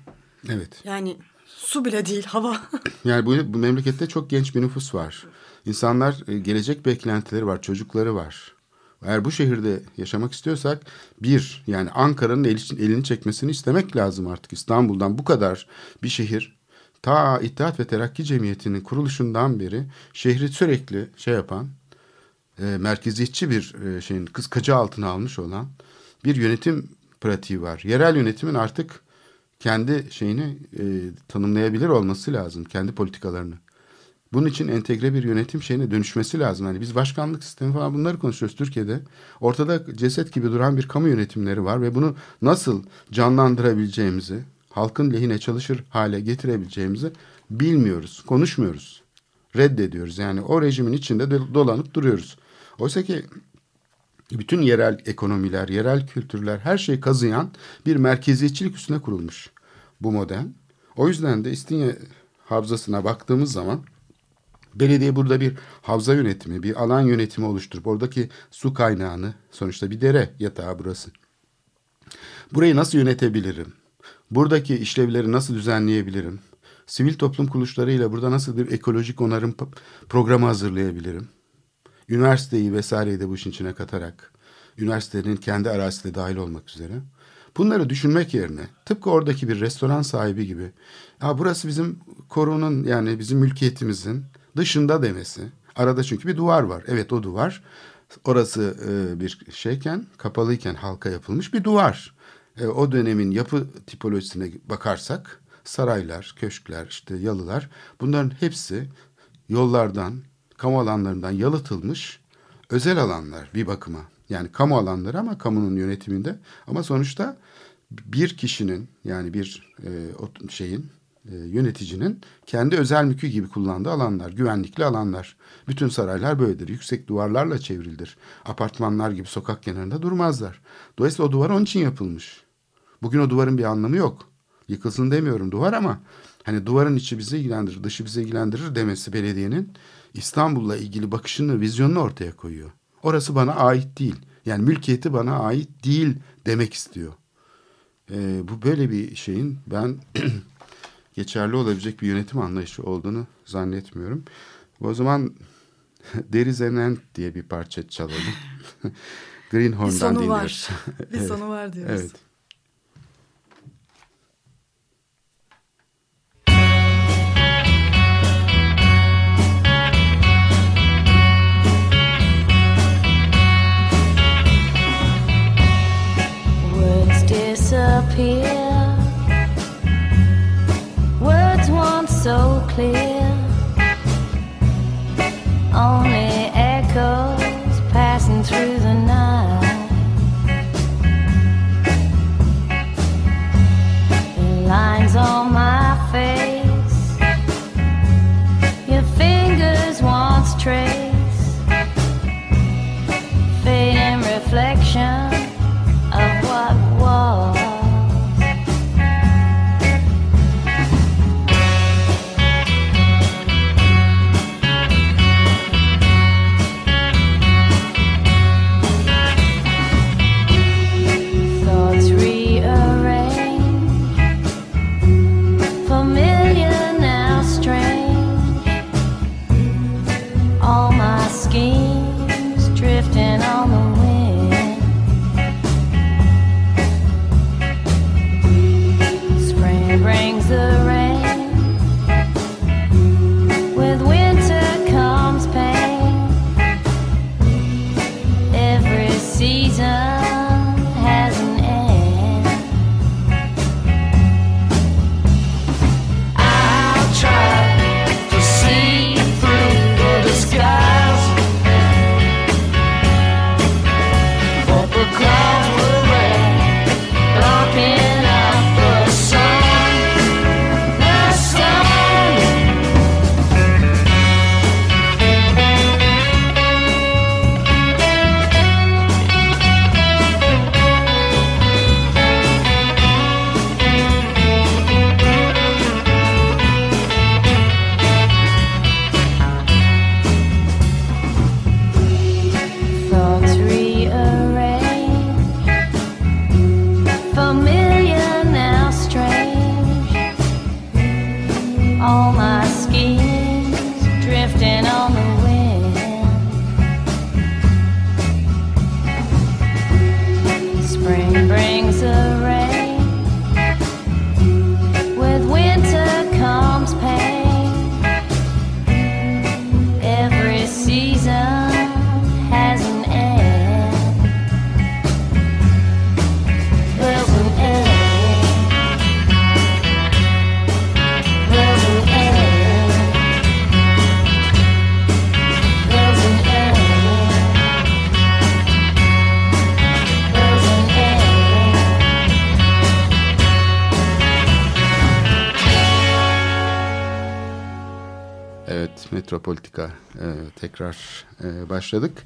Evet. Yani su bile değil hava. <laughs> yani bu, bu memlekette çok genç bir nüfus var. İnsanlar e, gelecek beklentileri var, çocukları var. Eğer bu şehirde yaşamak istiyorsak bir yani Ankara'nın elini çekmesini istemek lazım artık İstanbul'dan bu kadar bir şehir ta İttihat ve Terakki Cemiyeti'nin kuruluşundan beri şehri sürekli şey yapan e, merkeziyetçi bir e, şeyin kıskacı altına almış olan bir yönetim pratiği var. Yerel yönetimin artık kendi şeyini e, tanımlayabilir olması lazım. Kendi politikalarını. Bunun için entegre bir yönetim şeyine dönüşmesi lazım. Hani biz başkanlık sistemi falan bunları konuşuyoruz Türkiye'de. Ortada ceset gibi duran bir kamu yönetimleri var ve bunu nasıl canlandırabileceğimizi, halkın lehine çalışır hale getirebileceğimizi bilmiyoruz, konuşmuyoruz. Reddediyoruz. Yani o rejimin içinde dolanıp duruyoruz. Oysa ki bütün yerel ekonomiler, yerel kültürler her şeyi kazıyan bir merkeziyetçilik üstüne kurulmuş bu model. O yüzden de İstinye Havzası'na baktığımız zaman belediye burada bir havza yönetimi, bir alan yönetimi oluşturup oradaki su kaynağını sonuçta bir dere yatağı burası. Burayı nasıl yönetebilirim? Buradaki işlevleri nasıl düzenleyebilirim? Sivil toplum kuruluşlarıyla burada nasıl bir ekolojik onarım programı hazırlayabilirim? Üniversiteyi vesaireyi de bu işin içine katarak, üniversitenin kendi arazisine dahil olmak üzere. Bunları düşünmek yerine tıpkı oradaki bir restoran sahibi gibi ya burası bizim korunun yani bizim mülkiyetimizin dışında demesi. Arada çünkü bir duvar var. Evet o duvar orası e, bir şeyken kapalıyken halka yapılmış bir duvar. E, o dönemin yapı tipolojisine bakarsak saraylar, köşkler, işte yalılar bunların hepsi yollardan, kamu alanlarından yalıtılmış özel alanlar bir bakıma. Yani kamu alanları ama kamunun yönetiminde ama sonuçta bir kişinin yani bir e, şeyin e, yöneticinin kendi özel mülkü gibi kullandığı alanlar, güvenlikli alanlar. Bütün saraylar böyledir. Yüksek duvarlarla çevrilidir. Apartmanlar gibi sokak kenarında durmazlar. Dolayısıyla o duvar onun için yapılmış. Bugün o duvarın bir anlamı yok. Yıkılsın demiyorum duvar ama hani duvarın içi bizi ilgilendirir, dışı bizi ilgilendirir demesi belediyenin İstanbul'la ilgili bakışını, vizyonunu ortaya koyuyor. Orası bana ait değil. Yani mülkiyeti bana ait değil demek istiyor. Ee, bu böyle bir şeyin ben <clears throat> geçerli olabilecek bir yönetim anlayışı olduğunu zannetmiyorum. O zaman <laughs> Deriz Enent diye bir parça çalalım. <laughs> Bir Greenhorn'dan sonu dinliyoruz. var. Bir <laughs> sonu var diyoruz. Evet. Disappear. Words once so clear. Only Metropolitika e, tekrar e, başladık.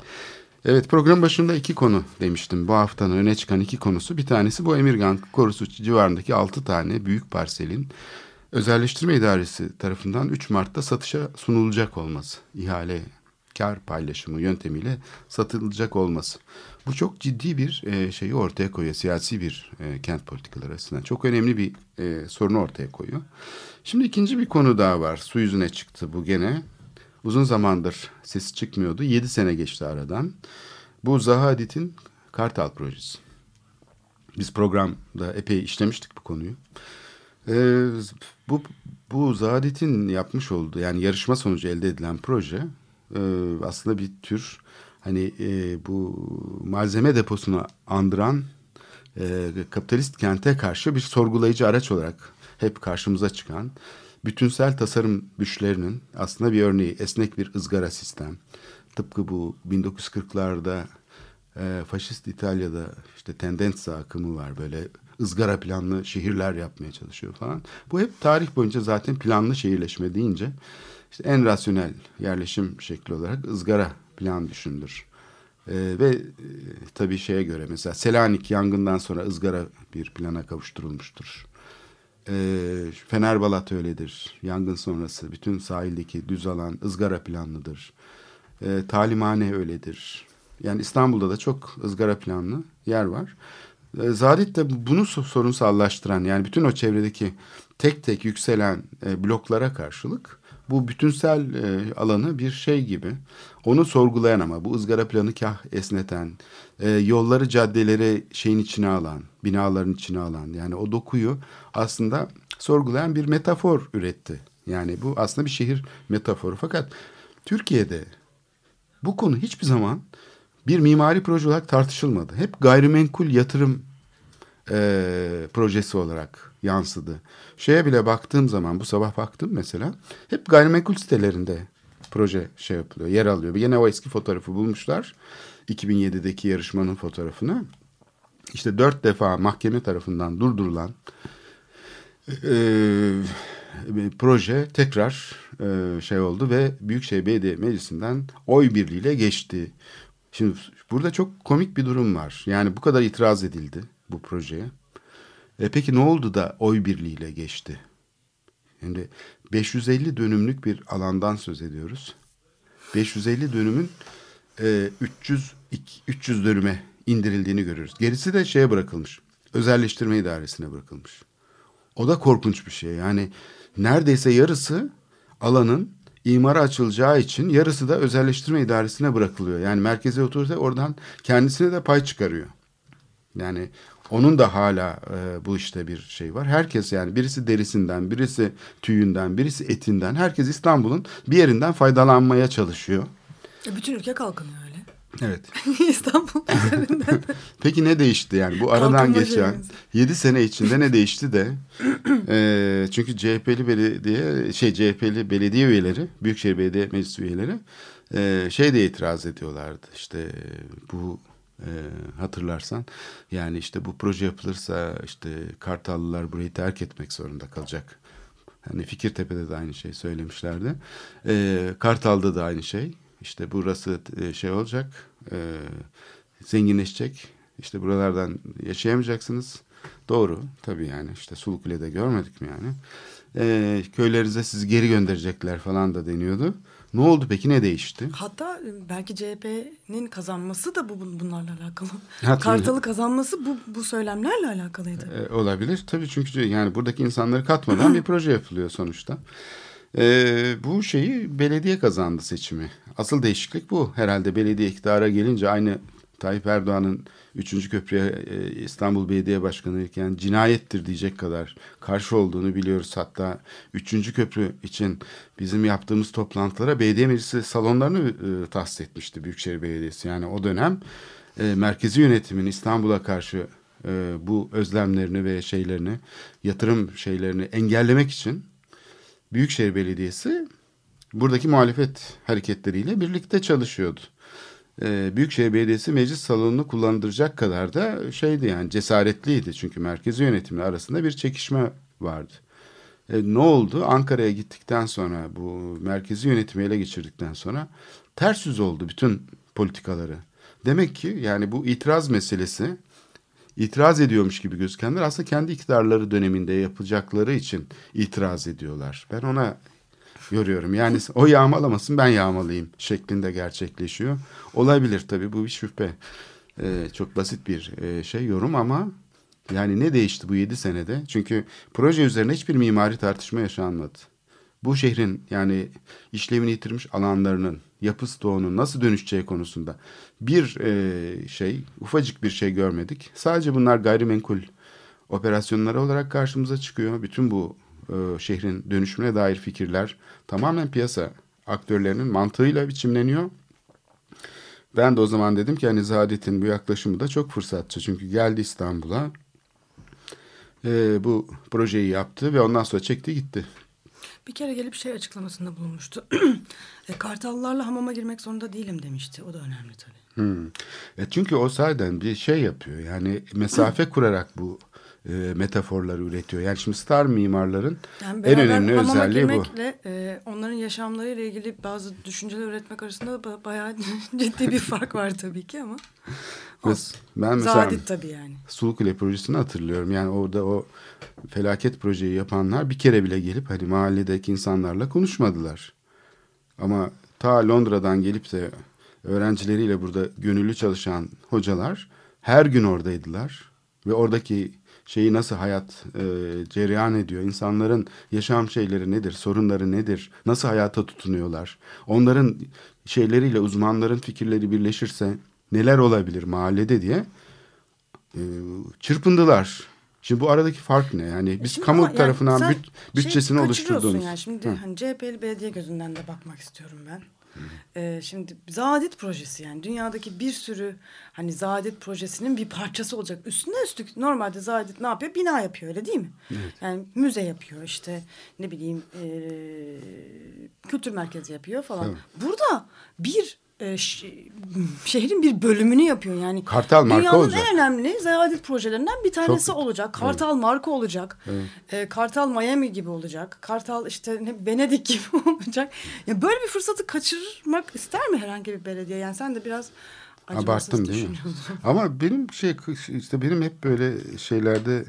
Evet, program başında iki konu demiştim. Bu haftanın öne çıkan iki konusu. Bir tanesi bu Emirgan Korusu civarındaki altı tane büyük parselin özelleştirme idaresi tarafından 3 Mart'ta satışa sunulacak olması. İhale kar paylaşımı yöntemiyle satılacak olması. Bu çok ciddi bir e, şeyi ortaya koyuyor. Siyasi bir e, kent politikaları açısından. Çok önemli bir e, sorunu ortaya koyuyor. Şimdi ikinci bir konu daha var. Su yüzüne çıktı bu gene. Uzun zamandır sesi çıkmıyordu. Yedi sene geçti aradan. Bu Zaha Hadid'in Kartal projesi. Biz programda epey işlemiştik bu konuyu. Ee, bu bu Zadet'in yapmış olduğu yani yarışma sonucu elde edilen proje e, aslında bir tür hani e, bu malzeme deposunu andıran e, kapitalist kente karşı bir sorgulayıcı araç olarak hep karşımıza çıkan bütünsel tasarım güçlerinin aslında bir örneği esnek bir ızgara sistem. Tıpkı bu 1940'larda e, faşist İtalya'da işte tendenza akımı var böyle ızgara planlı şehirler yapmaya çalışıyor falan. Bu hep tarih boyunca zaten planlı şehirleşme deyince işte en rasyonel yerleşim şekli olarak ızgara plan düşünülür. Ee, ve e, tabii şeye göre mesela Selanik yangından sonra ızgara bir plana kavuşturulmuştur. E, Fenerbalat öyledir. Yangın sonrası bütün sahildeki düz alan ızgara planlıdır. E, talimhane öyledir. Yani İstanbul'da da çok ızgara planlı yer var. E, Zadit de bunu so- sorunsallaştıran yani bütün o çevredeki tek tek yükselen e, bloklara karşılık bu bütünsel e, alanı bir şey gibi onu sorgulayan ama bu ızgara planı kah esneten e, yolları caddeleri şeyin içine alan binaların içine alan yani o dokuyu aslında sorgulayan bir metafor üretti. Yani bu aslında bir şehir metaforu fakat Türkiye'de bu konu hiçbir zaman bir mimari proje olarak tartışılmadı. Hep gayrimenkul yatırım e, projesi olarak yansıdı. Şeye bile baktığım zaman bu sabah baktım mesela hep gayrimenkul sitelerinde proje şey yapılıyor, yer alıyor. Yine o eski fotoğrafı bulmuşlar. 2007'deki yarışmanın fotoğrafını. İşte dört defa mahkeme tarafından durdurulan e, bir proje tekrar e, şey oldu ve Büyükşehir Belediye Meclisi'nden oy birliğiyle geçti. Şimdi burada çok komik bir durum var. Yani bu kadar itiraz edildi bu projeye. E peki ne oldu da oy birliğiyle geçti? Şimdi 550 dönümlük bir alandan söz ediyoruz. 550 dönümün e, 300 iki- 300 dönüme indirildiğini görüyoruz. Gerisi de şeye bırakılmış. Özelleştirme idaresine bırakılmış. O da korkunç bir şey. Yani neredeyse yarısı alanın imara açılacağı için yarısı da özelleştirme idaresine bırakılıyor. Yani merkezi otorite oradan kendisine de pay çıkarıyor. Yani onun da hala e, bu işte bir şey var. Herkes yani birisi derisinden, birisi tüyünden, birisi etinden. Herkes İstanbul'un bir yerinden faydalanmaya çalışıyor. E, bütün ülke kalkınıyor öyle. Evet. <laughs> İstanbul üzerinden. <laughs> Peki ne değişti yani bu aradan Kalkınma geçen şeyimiz. 7 sene içinde ne değişti de e, çünkü CHP'li belediye şey CHP'li belediye üyeleri Büyükşehir Belediye Meclis üyeleri e, şey de itiraz ediyorlardı işte bu e, hatırlarsan yani işte bu proje yapılırsa işte Kartallılar burayı terk etmek zorunda kalacak. Hani Fikirtepe'de de aynı şey söylemişlerdi. E, Kartal'da da aynı şey. İşte burası e, şey olacak, e, zenginleşecek. İşte buralardan yaşayamayacaksınız. Doğru tabii yani işte Sulukule'de görmedik mi yani. E, köylerinize sizi geri gönderecekler falan da deniyordu. Ne oldu peki ne değişti? Hatta e, belki CHP'nin kazanması da bu bun- bunlarla alakalı. Ha, Kartal'ı kazanması bu, bu söylemlerle alakalıydı. E, olabilir tabii çünkü yani buradaki insanları katmadan bir <laughs> proje yapılıyor sonuçta. E, bu şeyi belediye kazandı seçimi. Asıl değişiklik bu. Herhalde belediye iktidara gelince aynı Tayyip Erdoğan'ın 3. köprüye e, İstanbul Belediye Başkanı iken cinayettir diyecek kadar karşı olduğunu biliyoruz. Hatta 3. köprü için bizim yaptığımız toplantılara belediye meclisi salonlarını e, tahsis etmişti Büyükşehir Belediyesi. Yani o dönem e, merkezi yönetimin İstanbul'a karşı e, bu özlemlerini ve şeylerini, yatırım şeylerini engellemek için Büyükşehir Belediyesi buradaki muhalefet hareketleriyle birlikte çalışıyordu. Ee, Büyükşehir Belediyesi meclis salonunu kullandıracak kadar da şeydi yani cesaretliydi. Çünkü merkezi yönetimle arasında bir çekişme vardı. E, ne oldu? Ankara'ya gittikten sonra bu merkezi yönetimi ele geçirdikten sonra ters yüz oldu bütün politikaları. Demek ki yani bu itiraz meselesi itiraz ediyormuş gibi gözükenler aslında kendi iktidarları döneminde yapacakları için itiraz ediyorlar. Ben ona görüyorum. Yani o yağmalamasın ben yağmalayayım şeklinde gerçekleşiyor. Olabilir tabii bu bir şüphe. Ee, çok basit bir e, şey yorum ama yani ne değişti bu yedi senede? Çünkü proje üzerine hiçbir mimari tartışma yaşanmadı. Bu şehrin yani işlevini yitirmiş alanlarının yapı stoğunun nasıl dönüşeceği konusunda bir e, şey ufacık bir şey görmedik. Sadece bunlar gayrimenkul operasyonları olarak karşımıza çıkıyor. Bütün bu e, şehrin dönüşümüne dair fikirler tamamen piyasa aktörlerinin mantığıyla biçimleniyor. Ben de o zaman dedim ki hani Zadet'in bu yaklaşımı da çok fırsatçı. Çünkü geldi İstanbul'a e, bu projeyi yaptı ve ondan sonra çekti gitti. Bir kere gelip şey açıklamasında bulunmuştu. <clears throat> e, Kartallılarla hamama girmek zorunda değilim demişti. O da önemli tabii. Hmm. E çünkü o zaten bir şey yapıyor. Yani mesafe <clears throat> kurarak bu e, metaforları üretiyor. Yani şimdi star mimarların Yani en önemli özelliği bu. e, onların yaşamlarıyla ilgili bazı düşünceler üretmek arasında ba- bayağı <laughs> ciddi bir fark var tabii ki ama Ve ben mesela Zadit tabii yani. Sulukule projesini hatırlıyorum. Yani orada o felaket projeyi yapanlar bir kere bile gelip hani mahalledeki insanlarla konuşmadılar. Ama ta Londra'dan gelip de öğrencileriyle burada gönüllü çalışan hocalar her gün oradaydılar. Ve oradaki şeyi nasıl hayat e, cereyan ediyor, insanların yaşam şeyleri nedir, sorunları nedir, nasıl hayata tutunuyorlar, onların şeyleriyle uzmanların fikirleri birleşirse neler olabilir mahallede diye e, çırpındılar. Şimdi bu aradaki fark ne? Yani biz Şimdi kamu yani tarafından büt, bütçesini şey kaçırıyorsun oluşturduğunuz. Yani. Şimdi Hı. hani CHP'li belediye gözünden de bakmak istiyorum ben. Ee, şimdi Zaadet projesi yani dünyadaki bir sürü hani Zaadet projesinin bir parçası olacak. Üstüne üstlük normalde Zaadet ne yapıyor? Bina yapıyor öyle değil mi? Yani müze yapıyor işte ne bileyim e, kültür merkezi yapıyor falan. Evet. Burada bir e, şehrin bir bölümünü yapıyor yani. Kartal marka Dünyanın olacak. en önemli Zaadet projelerinden bir tanesi Çok- olacak. Kartal marka olacak. Ee, Kartal Miami gibi olacak. Kartal işte ne Venedik gibi <laughs> olacak. Ya böyle bir fırsatı kaçırmak ister mi herhangi bir belediye? Yani sen de biraz acımasız Abarttım değil mi? Ama benim şey işte benim hep böyle şeylerde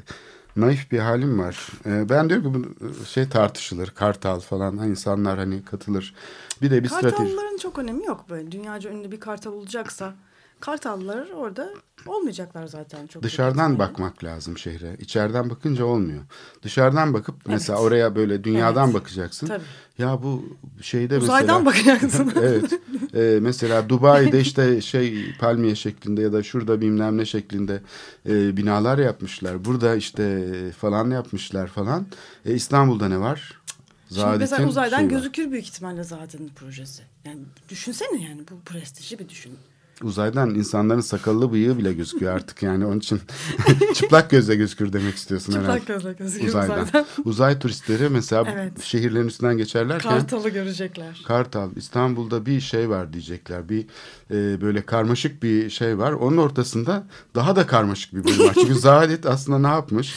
naif bir halim var. Ee, ben diyorum ki bu şey tartışılır. Kartal falan hani insanlar hani katılır. Bir de bir strateji. Kartalların çok önemi yok böyle. Dünyaca ünlü bir kartal olacaksa kartallar orada olmayacaklar zaten çok. Dışarıdan büyük bakmak lazım şehre. İçeriden bakınca olmuyor. Dışarıdan bakıp mesela oraya böyle dünyadan Evet. bakacaksın. Tabii. Ya bu şeyde Uzaydan mesela <laughs> bakacaksın. evet. <laughs> Ee, mesela Dubai'de işte şey palmiye şeklinde ya da şurada bilmem ne şeklinde e, binalar yapmışlar. Burada işte falan yapmışlar falan. E, İstanbul'da ne var? Şimdi mesela uzaydan var. gözükür büyük ihtimalle zaten projesi. Yani düşünsene yani bu prestiji bir düşün. Uzaydan insanların sakallı bıyığı bile gözüküyor artık yani onun için <laughs> çıplak gözle gözükür demek istiyorsun herhalde. Çıplak gözle gözüküyor Uzaydan. uzaydan. <laughs> Uzay turistleri mesela Evet. şehirlerin üstünden geçerlerken Kartalı görecekler. Kartal İstanbul'da bir şey var diyecekler. Bir e, böyle karmaşık bir şey var. Onun ortasında daha da karmaşık bir bölüm var. Çünkü <laughs> Zaadet aslında ne yapmış?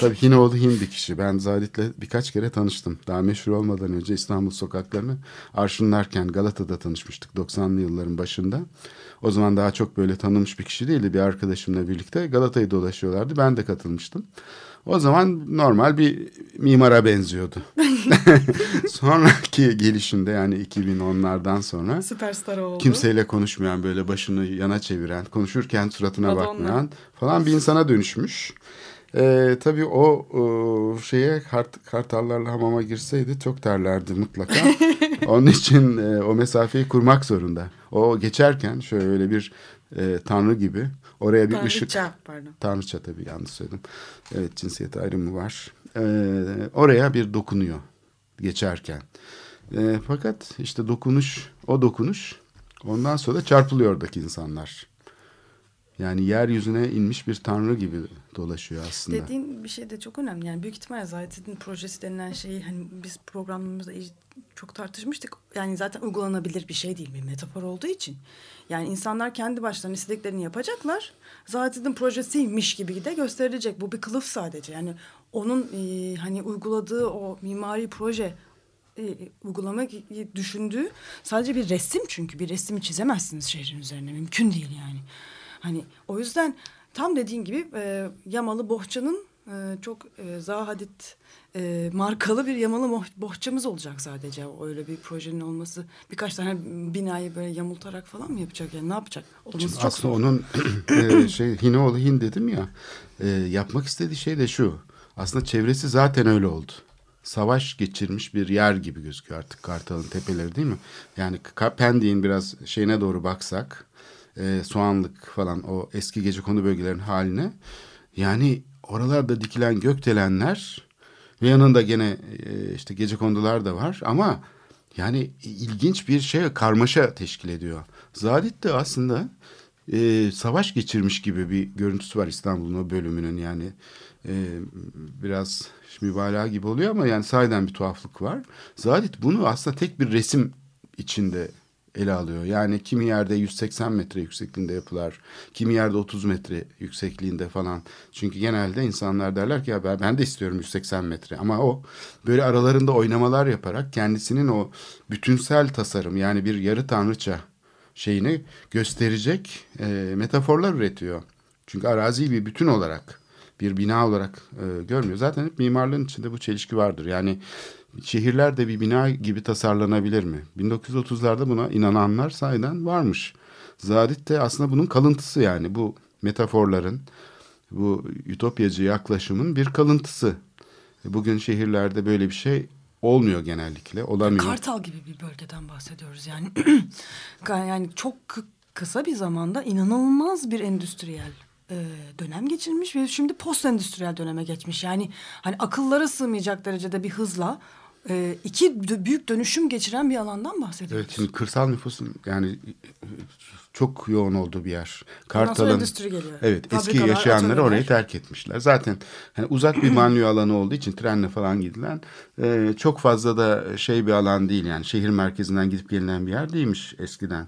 Tabii Hinoğlu Hin bir kişi. Ben Zaadet'le birkaç kere tanıştım. Daha meşhur olmadan önce İstanbul sokaklarını arşınlarken Galata'da tanışmıştık 90'lı yılların başında. O zaman daha çok böyle tanınmış bir kişi değildi. Bir arkadaşımla birlikte Galata'yı dolaşıyorlardı. Ben de katılmıştım. O zaman normal bir mimara benziyordu. <laughs> <laughs> Sonraki gelişinde yani 2010'lardan sonra Süperstar oldu. kimseyle konuşmayan böyle başını yana çeviren, konuşurken suratına Madonna. bakmayan falan bir insana dönüşmüş. Ee, tabii o, o şeye kart, kartallarla hamama girseydi çok terlerdi mutlaka. <laughs> Onun için e, o mesafeyi kurmak zorunda. O geçerken şöyle bir e, tanrı gibi oraya bir ışık Tanrıça, pardon. Tanrıça tabii yanlış söyledim. Evet cinsiyet ayrımı var. Ee, oraya bir dokunuyor geçerken. Ee, fakat işte dokunuş, o dokunuş ondan sonra da çarpılıyor oradaki insanlar. Yani yeryüzüne inmiş bir tanrı gibi dolaşıyor aslında. Dediğin bir şey de çok önemli. Yani büyük ihtimalle zaten projesi denilen şeyi hani biz programımızda çok tartışmıştık. Yani zaten uygulanabilir bir şey değil bir metafor olduğu için. Yani insanlar kendi başlarına istediklerini yapacaklar. Zaten projesiymiş gibi de gösterilecek. Bu bir kılıf sadece. Yani onun e, hani uyguladığı o mimari proje e, uygulamak düşündüğü sadece bir resim çünkü bir resmi çizemezsiniz şehrin üzerine mümkün değil yani. Hani o yüzden tam dediğin gibi e, Yamalı Bohça'nın e, çok e, Zahadit e, markalı bir Yamalı boh- bohçamız olacak sadece. Öyle bir projenin olması birkaç tane binayı böyle yamultarak falan mı yapacak yani ne yapacak? Olması çok Aslında zor. onun e, <clears throat> şey Hinoğlu Hin dedim ya e, yapmak istediği şey de şu. Aslında çevresi zaten öyle oldu. Savaş geçirmiş bir yer gibi gözüküyor artık Kartal'ın tepeleri değil mi? Yani Pendik'in biraz şeyine doğru baksak e, Soğanlık falan o eski gecekondu bölgelerin haline yani oralarda dikilen gökdelenler ve yanında gene e, işte gecekondular da var ama yani ilginç bir şey karmaşa teşkil ediyor. Zadet de aslında e, savaş geçirmiş gibi bir görüntüsü var İstanbul'un o bölümünün yani e, biraz mübalağa gibi oluyor ama yani sahiden bir tuhaflık var. Zadet bunu aslında tek bir resim içinde ele alıyor. Yani kimi yerde 180 metre yüksekliğinde yapılar, kimi yerde 30 metre yüksekliğinde falan. Çünkü genelde insanlar derler ki ya ben, ben de istiyorum 180 metre ama o böyle aralarında oynamalar yaparak kendisinin o bütünsel tasarım yani bir yarı tanrıça şeyini gösterecek e, metaforlar üretiyor. Çünkü araziyi bir bütün olarak bir bina olarak e, görmüyor. Zaten hep mimarlığın içinde bu çelişki vardır. Yani şehirler de bir bina gibi tasarlanabilir mi? 1930'larda buna inananlar sahiden varmış. Zadit de aslında bunun kalıntısı yani bu metaforların, bu ütopyacı yaklaşımın bir kalıntısı. Bugün şehirlerde böyle bir şey olmuyor genellikle, olamıyor. Kartal gibi bir bölgeden bahsediyoruz yani. <clears throat> yani çok kı- kısa bir zamanda inanılmaz bir endüstriyel e, dönem geçirmiş ve şimdi post endüstriyel döneme geçmiş. Yani hani akıllara sığmayacak derecede bir hızla e, iki büyük dönüşüm geçiren bir alandan bahsediyoruz. Evet şimdi kırsal nüfusun yani çok yoğun olduğu bir yer. Kartal'ın. Evet eski yaşayanları atölyeler. orayı terk etmişler. Zaten hani uzak bir banliyö alanı olduğu için trenle falan gidilen e, çok fazla da şey bir alan değil yani şehir merkezinden gidip gelinen bir yer değilmiş eskiden.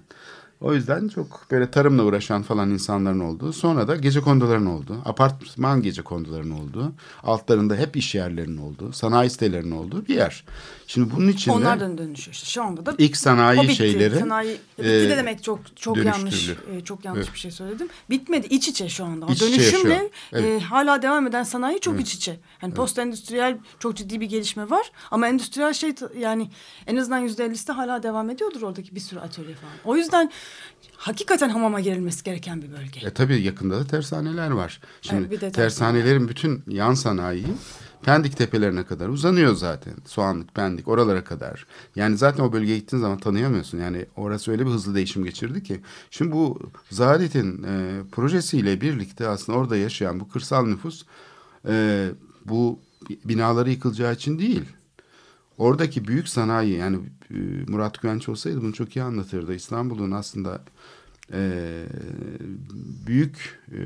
O yüzden çok böyle tarımla uğraşan falan insanların olduğu. Sonra da gece konduların olduğu, apartman gece konduların olduğu, altlarında hep iş yerlerinin olduğu, sanayi sitelerinin olduğu bir yer. Şimdi bunun içinde Onlardan dönüşüyor işte. Şu anda da ilk sanayi bitti. şeyleri Sanayi bitti e, de demek çok çok yanlış e, çok yanlış Evet. bir şey söyledim. Bitmedi. iç içe şu anda. O İç dönüşümle yaşıyor. Evet. e, hala devam eden sanayi çok iç içe. Yani post endüstriyel çok ciddi bir gelişme var ama endüstriyel şey yani en azından yüzde ellisi hala devam ediyordur oradaki bir sürü atölye falan. O yüzden hakikaten hamama girilmesi gereken bir bölge. E tabii yakında da tersaneler var. Şimdi Evet, tersanelerin bütün yan sanayi Pendik tepelerine kadar uzanıyor zaten. Soğanlık, Pendik oralara kadar. Yani zaten o bölgeye gittiğin zaman tanıyamıyorsun. Yani orası öyle bir hızlı değişim geçirdi ki. Şimdi bu Zarit'in e, projesiyle birlikte aslında orada yaşayan bu kırsal nüfus e, bu binaları yıkılacağı için değil. Oradaki büyük sanayi yani e, Murat Güvenç olsaydı bunu çok iyi anlatırdı. İstanbul'un aslında e, büyük e,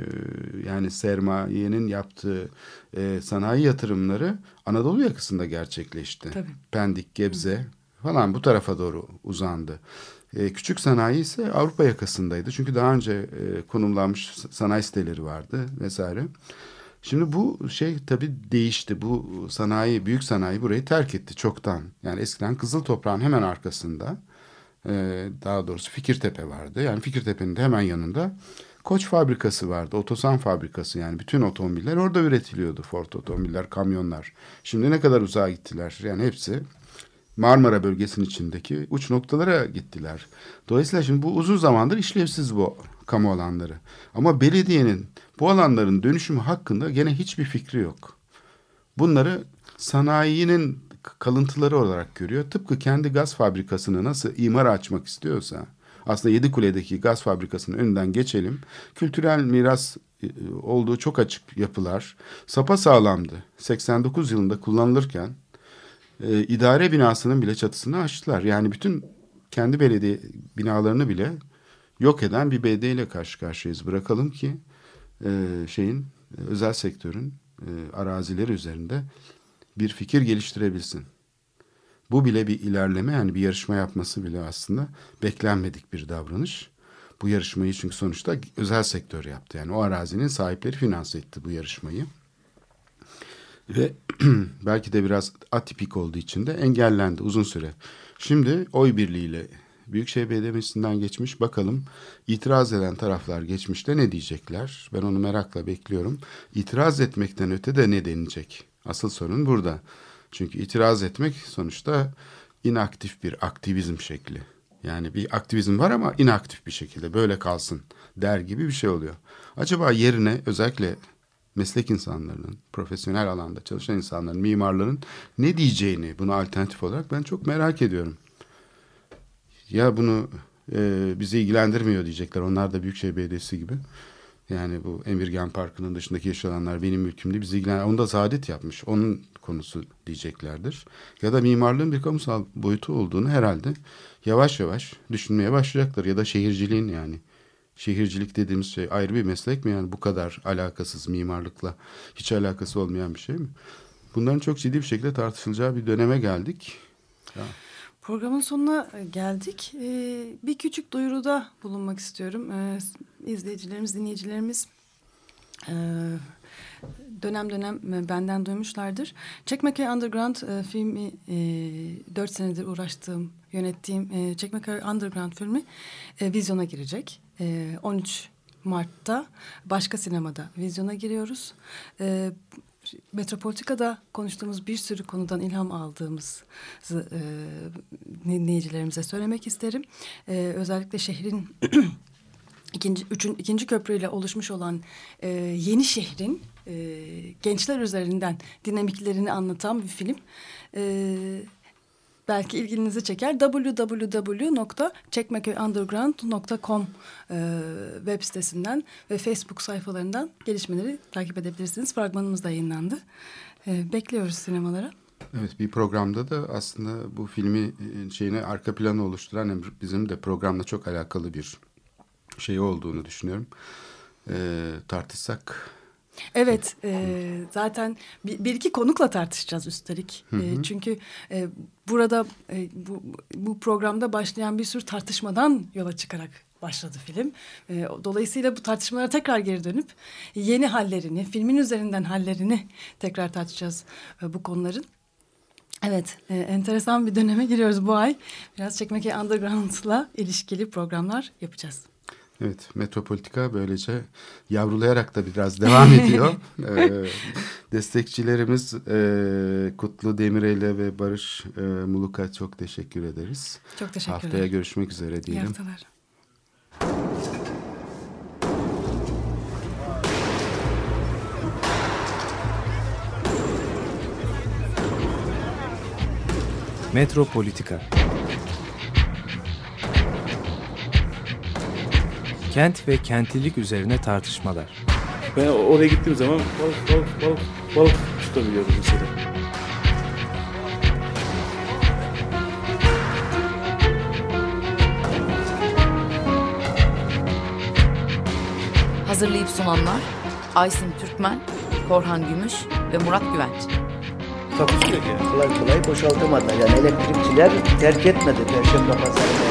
yani sermayenin yaptığı e, sanayi yatırımları Anadolu yakasında gerçekleşti. Tabii. Pendik, Gebze falan bu tarafa doğru uzandı. E, küçük sanayi ise Avrupa yakasındaydı. Çünkü daha önce e, konumlanmış sanayi siteleri vardı vesaire. Şimdi bu şey tabii değişti. Bu sanayi, büyük sanayi burayı terk etti çoktan. Yani eskiden Kızıl Toprağın hemen arkasında e, daha doğrusu Fikirtepe vardı. Yani Fikirtepe'nin de hemen yanında Koç fabrikası vardı. Otosan fabrikası yani bütün otomobiller orada üretiliyordu. Ford otomobiller, kamyonlar. Şimdi ne kadar uzağa gittiler. Yani hepsi Marmara bölgesinin içindeki uç noktalara gittiler. Dolayısıyla şimdi bu uzun zamandır işlevsiz bu kamu alanları. Ama belediyenin bu alanların dönüşümü hakkında gene hiçbir fikri yok. Bunları sanayinin kalıntıları olarak görüyor. Tıpkı kendi gaz fabrikasını nasıl imara açmak istiyorsa aslında Yedikule'deki gaz fabrikasının önünden geçelim. Kültürel miras e, olduğu çok açık yapılar sapa sağlamdı. 89 yılında kullanılırken e, idare binasının bile çatısını açtılar. Yani bütün kendi belediye binalarını bile yok eden bir BD ile karşı karşıyayız. Bırakalım ki e, şeyin e, özel sektörün e, arazileri üzerinde bir fikir geliştirebilsin. Bu bile bir ilerleme yani bir yarışma yapması bile aslında beklenmedik bir davranış. Bu yarışmayı çünkü sonuçta özel sektör yaptı. Yani o arazinin sahipleri finanse etti bu yarışmayı. Ve <clears throat> belki de biraz atipik olduğu için de engellendi uzun süre. Şimdi oy birliğiyle Büyükşehir Belediye Meclisi'nden geçmiş. Bakalım itiraz eden taraflar geçmişte ne diyecekler? Ben onu merakla bekliyorum. İtiraz etmekten öte de ne denilecek? Asıl sorun burada. Çünkü itiraz etmek sonuçta inaktif bir aktivizm şekli. Yani bir aktivizm var ama inaktif bir şekilde böyle kalsın der gibi bir şey oluyor. Acaba yerine özellikle meslek insanlarının, profesyonel alanda çalışan insanların, mimarların ne diyeceğini buna alternatif olarak ben çok merak ediyorum. Ya bunu e, bizi ilgilendirmiyor diyecekler. Onlar da Büyükşehir Belediyesi gibi. Yani bu Emirgan Parkı'nın dışındaki yaşayanlar benim mülkümde bizi ilgilen. Onu da Saadet yapmış. Onun konusu diyeceklerdir. Ya da mimarlığın bir kamusal boyutu olduğunu herhalde yavaş yavaş düşünmeye başlayacaklar. Ya da şehirciliğin yani. Şehircilik dediğimiz şey ayrı bir meslek mi yani bu kadar alakasız mimarlıkla hiç alakası olmayan bir şey mi? Bunların çok ciddi bir şekilde tartışılacağı bir döneme geldik. Ya. Programın sonuna e, geldik. Ee, bir küçük duyuruda bulunmak istiyorum. Ee, izleyicilerimiz, dinleyicilerimiz e, dönem dönem e, benden duymuşlardır. Çekmeköy Underground e, filmi e, 4 senedir uğraştığım, yönettiğim e, Çekmeköy Underground filmi e, vizyona girecek. E, 13 Mart'ta başka sinemada vizyona giriyoruz. E, Metropolitika'da konuştuğumuz bir sürü konudan ilham aldığımızı e, dinleyicilerimize söylemek isterim. E, özellikle şehrin <clears throat> ikinci, üçün, ikinci köprüyle oluşmuş olan e, yeni şehrin e, gençler üzerinden dinamiklerini anlatan bir film. E, belki ilginizi çeker. www.çekmeköyunderground.com e, web sitesinden ve Facebook sayfalarından gelişmeleri takip edebilirsiniz. Fragmanımız da yayınlandı. E, bekliyoruz sinemalara. Evet bir programda da aslında bu filmi e, şeyine arka planı oluşturan bizim de programla çok alakalı bir şey olduğunu düşünüyorum. E, tartışsak Evet, e, zaten bir, bir iki konukla tartışacağız üstelik. Hı hı. E, çünkü e, burada e, bu, bu programda başlayan bir sürü tartışmadan yola çıkarak başladı film. E, dolayısıyla bu tartışmalara tekrar geri dönüp yeni hallerini, filmin üzerinden hallerini tekrar tartışacağız e, bu konuların. Evet, e, enteresan bir döneme giriyoruz bu ay. Biraz Çekmeke Underground'la ilişkili programlar yapacağız. Evet, Metropolitika böylece yavrulayarak da biraz devam <laughs> ediyor. ee, destekçilerimiz e, Kutlu Demireli ve Barış e, Muluk'a çok teşekkür ederiz. Çok teşekkürler. Haftaya görüşmek üzere diyelim. İyi haftalar. Metropolitika Kent ve kentlilik üzerine tartışmalar. Ben oraya gittiğim zaman balık balık balık balık tutabiliyordum mesela. Hazırlayıp sunanlar Aysin Türkmen, Korhan Gümüş ve Murat Güvenç. Takusuyor ki. Kolay kolay boşaltamadılar. Yani elektrikçiler terk etmedi Perşembe Pazarı